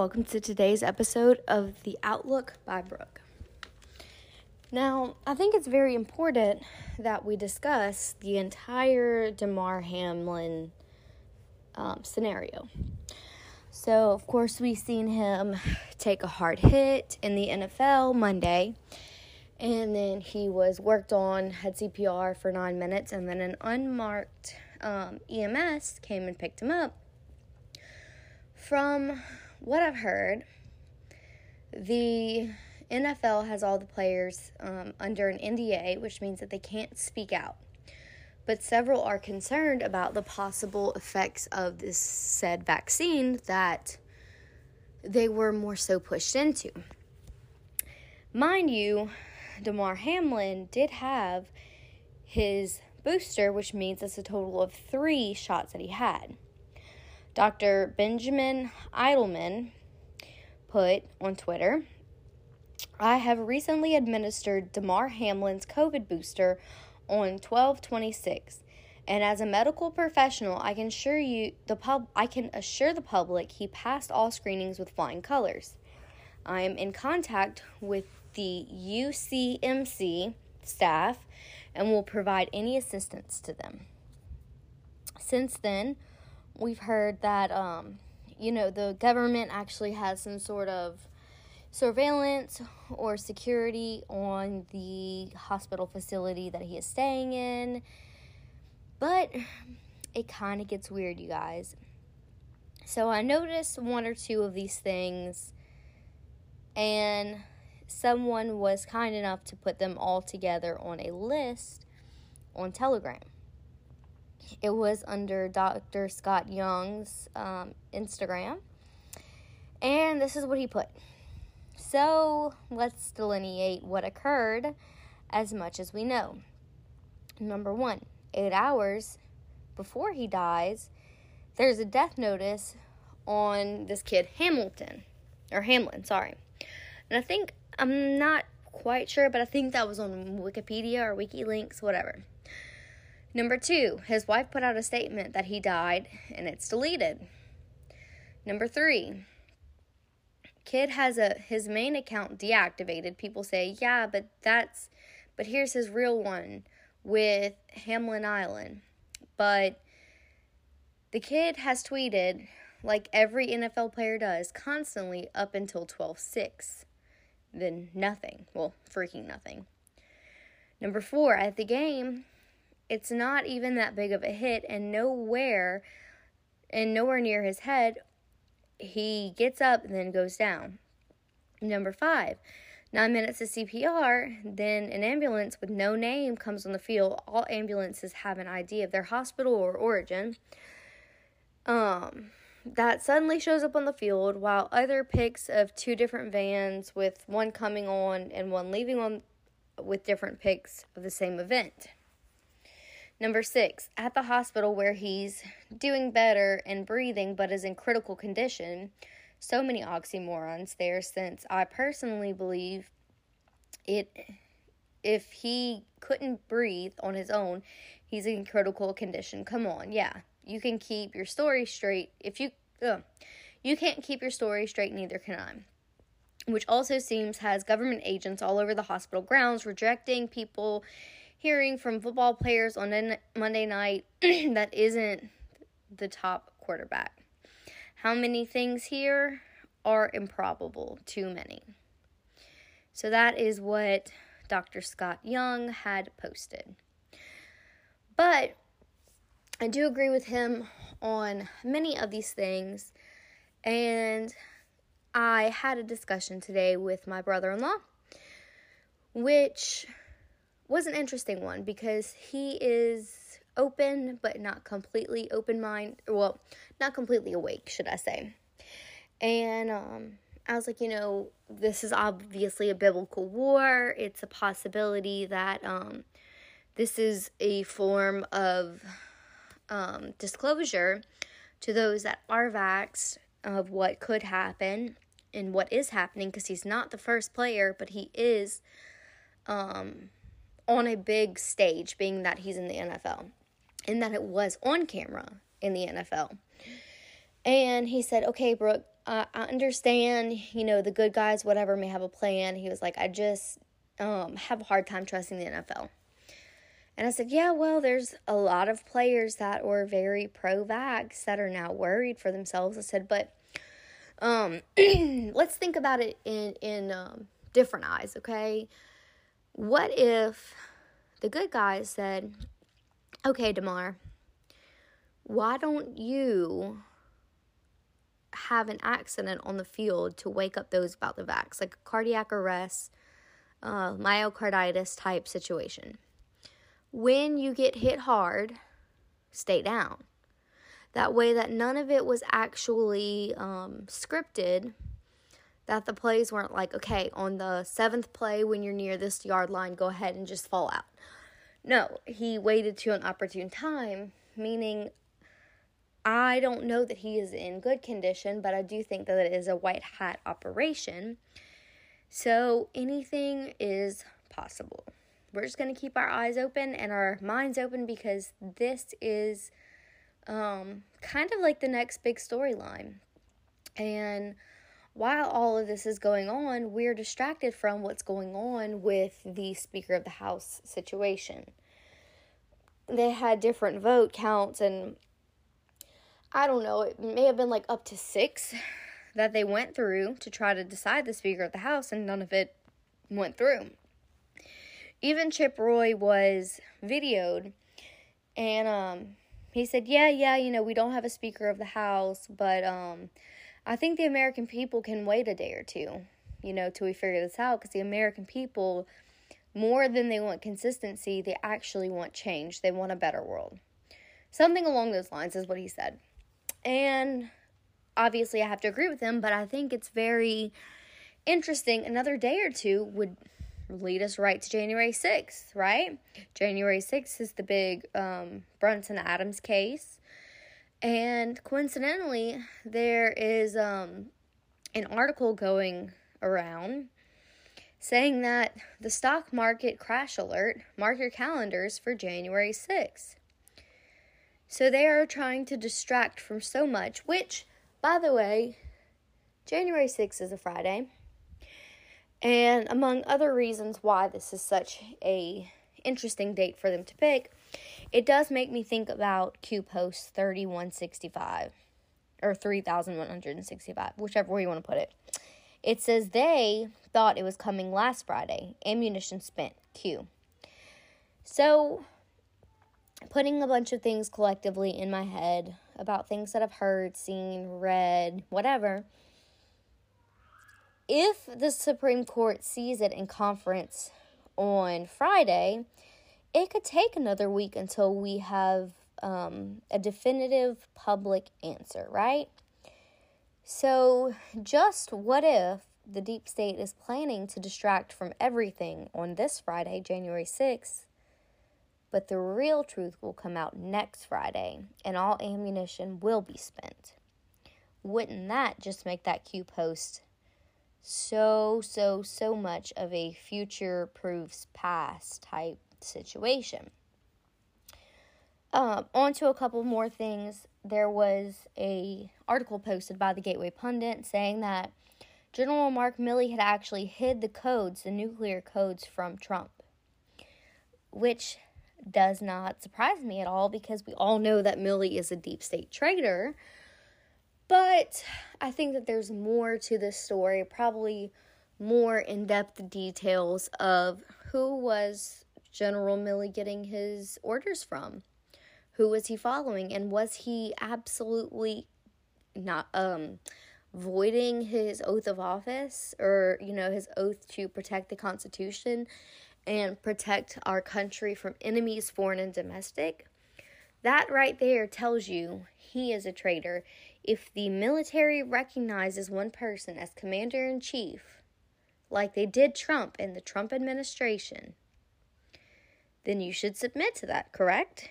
welcome to today's episode of The Outlook by Brooke. Now, I think it's very important that we discuss the entire Damar Hamlin um, scenario. So, of course, we've seen him take a hard hit in the NFL Monday, and then he was worked on, had CPR for nine minutes, and then an unmarked um, EMS came and picked him up. From what I've heard, the NFL has all the players um, under an NDA, which means that they can't speak out. But several are concerned about the possible effects of this said vaccine that they were more so pushed into. Mind you, Damar Hamlin did have his booster, which means it's a total of three shots that he had. Dr. Benjamin Edelman put on Twitter I have recently administered Damar Hamlin's COVID booster on 1226 and as a medical professional I can assure you the pub I can assure the public he passed all screenings with flying colors. I am in contact with the UCMC staff and will provide any assistance to them. Since then, we've heard that um, you know the government actually has some sort of surveillance or security on the hospital facility that he is staying in. But it kind of gets weird, you guys. So I noticed one or two of these things, and someone was kind enough to put them all together on a list on Telegram. It was under Dr. Scott Young's um, Instagram. And this is what he put. So let's delineate what occurred as much as we know. Number one, eight hours before he dies, there's a death notice on this kid, Hamilton, or Hamlin, sorry. And I think, I'm not quite sure, but I think that was on Wikipedia or WikiLinks, whatever. Number two, his wife put out a statement that he died and it's deleted. Number three, kid has a his main account deactivated. People say, yeah, but that's but here's his real one with Hamlin Island. But the kid has tweeted like every NFL player does constantly up until 12 6. Then nothing. Well, freaking nothing. Number four, at the game, it's not even that big of a hit, and nowhere, and nowhere near his head, he gets up and then goes down. Number five, nine minutes of CPR, then an ambulance with no name comes on the field. All ambulances have an ID of their hospital or origin. Um, that suddenly shows up on the field while other pics of two different vans with one coming on and one leaving on with different pics of the same event. Number six, at the hospital where he's doing better and breathing but is in critical condition. So many oxymorons there since I personally believe it if he couldn't breathe on his own, he's in critical condition. Come on, yeah. You can keep your story straight. If you ugh, you can't keep your story straight, neither can I. Which also seems has government agents all over the hospital grounds rejecting people hearing from football players on Monday night that isn't the top quarterback. How many things here are improbable? Too many. So that is what Dr. Scott Young had posted. But I do agree with him on many of these things. And I had a discussion today with my brother in law, which was an interesting one because he is open but not completely open mind well not completely awake should i say. And um, i was like you know this is obviously a biblical war. It's a possibility that um, this is a form of um, disclosure to those that are vaxxed of what could happen and what is happening because he's not the first player but he is um, on a big stage, being that he's in the NFL, and that it was on camera in the NFL. And he said, Okay, Brooke, uh, I understand, you know, the good guys, whatever, may have a plan. He was like, I just um, have a hard time trusting the NFL. And I said, Yeah, well, there's a lot of players that were very pro vax that are now worried for themselves. I said, But um, let's think about it in, in um, different eyes, okay? What if the good guys said, Okay, Damar, why don't you have an accident on the field to wake up those about the vax, like a cardiac arrest, uh, myocarditis type situation? when you get hit hard, stay down. That way, that none of it was actually um, scripted. That the plays weren't like, okay, on the seventh play, when you're near this yard line, go ahead and just fall out. No, he waited to an opportune time, meaning I don't know that he is in good condition, but I do think that it is a white hat operation. So anything is possible we're just going to keep our eyes open and our minds open because this is um, kind of like the next big storyline. And while all of this is going on, we're distracted from what's going on with the Speaker of the House situation. They had different vote counts, and I don't know, it may have been like up to six that they went through to try to decide the Speaker of the House, and none of it went through even Chip Roy was videoed and um he said, "Yeah, yeah, you know, we don't have a speaker of the house, but um I think the American people can wait a day or two, you know, till we figure this out cuz the American people more than they want consistency, they actually want change. They want a better world." Something along those lines is what he said. And obviously I have to agree with him, but I think it's very interesting. Another day or two would lead us right to January 6th, right? January 6th is the big um, Brunson Adams case. And coincidentally, there is um, an article going around saying that the stock market crash alert, mark your calendars for January 6th. So they are trying to distract from so much, which, by the way, January 6th is a Friday. And among other reasons why this is such a interesting date for them to pick, it does make me think about Q Post 3165 or 3165, whichever way you want to put it. It says they thought it was coming last Friday. Ammunition spent. Q. So, putting a bunch of things collectively in my head about things that I've heard, seen, read, whatever if the Supreme Court sees it in conference on Friday, it could take another week until we have um, a definitive public answer, right? So, just what if the deep state is planning to distract from everything on this Friday, January 6th, but the real truth will come out next Friday and all ammunition will be spent? Wouldn't that just make that Q post so, so, so much of a future proofs past type situation. Um, on to a couple more things. There was a article posted by the Gateway Pundit saying that General Mark Milley had actually hid the codes, the nuclear codes, from Trump, which does not surprise me at all because we all know that Milley is a deep state traitor. But I think that there's more to this story, probably more in depth details of who was General Milley getting his orders from? Who was he following? And was he absolutely not um voiding his oath of office or, you know, his oath to protect the Constitution and protect our country from enemies, foreign and domestic? That right there tells you he is a traitor. If the military recognizes one person as commander in chief, like they did Trump in the Trump administration, then you should submit to that, correct?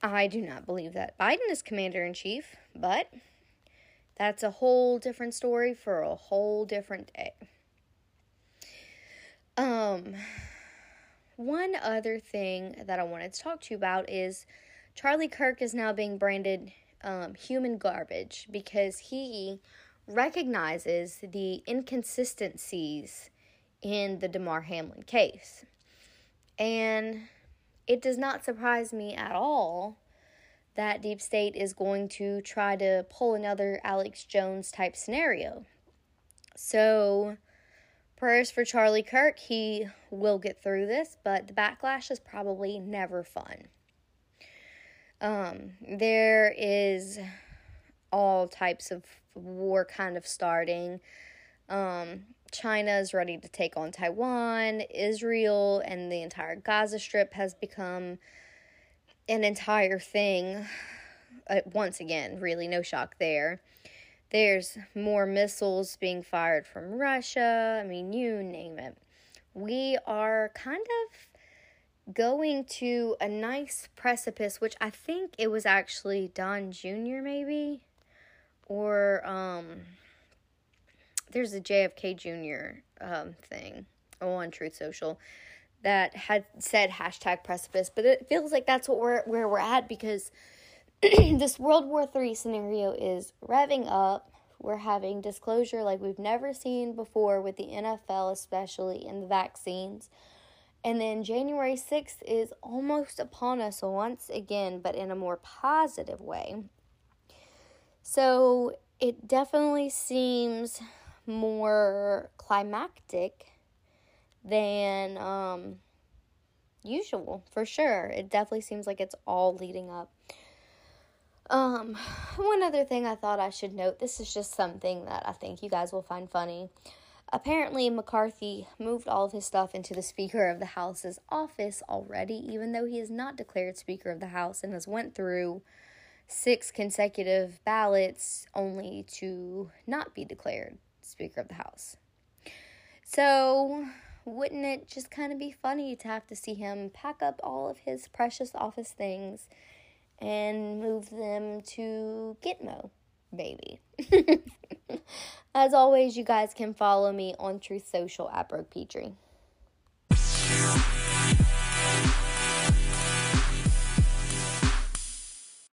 I do not believe that Biden is commander in chief, but that's a whole different story for a whole different day. Um, one other thing that I wanted to talk to you about is Charlie Kirk is now being branded um, human garbage because he recognizes the inconsistencies in the Damar Hamlin case. And it does not surprise me at all that Deep State is going to try to pull another Alex Jones type scenario. So, prayers for Charlie Kirk. He will get through this, but the backlash is probably never fun. Um, there is all types of war kind of starting. Um, China is ready to take on Taiwan. Israel and the entire Gaza Strip has become an entire thing. Uh, once again, really, no shock there. There's more missiles being fired from Russia. I mean, you name it. We are kind of going to a nice precipice, which I think it was actually Don Jr., maybe, or um, there's a JFK Jr. Um, thing on Truth Social that had said hashtag precipice, but it feels like that's what we're where we're at because this World War Three scenario is revving up. We're having disclosure like we've never seen before with the NFL, especially in the vaccines. And then January 6th is almost upon us once again, but in a more positive way. So it definitely seems more climactic than um, usual, for sure. It definitely seems like it's all leading up. Um, one other thing I thought I should note this is just something that I think you guys will find funny. Apparently, McCarthy moved all of his stuff into the Speaker of the House's office already, even though he is not declared Speaker of the House and has went through six consecutive ballots only to not be declared Speaker of the House. So, wouldn't it just kind of be funny to have to see him pack up all of his precious office things and move them to Gitmo, baby? As always, you guys can follow me on Truth Social at Brooke Petrie.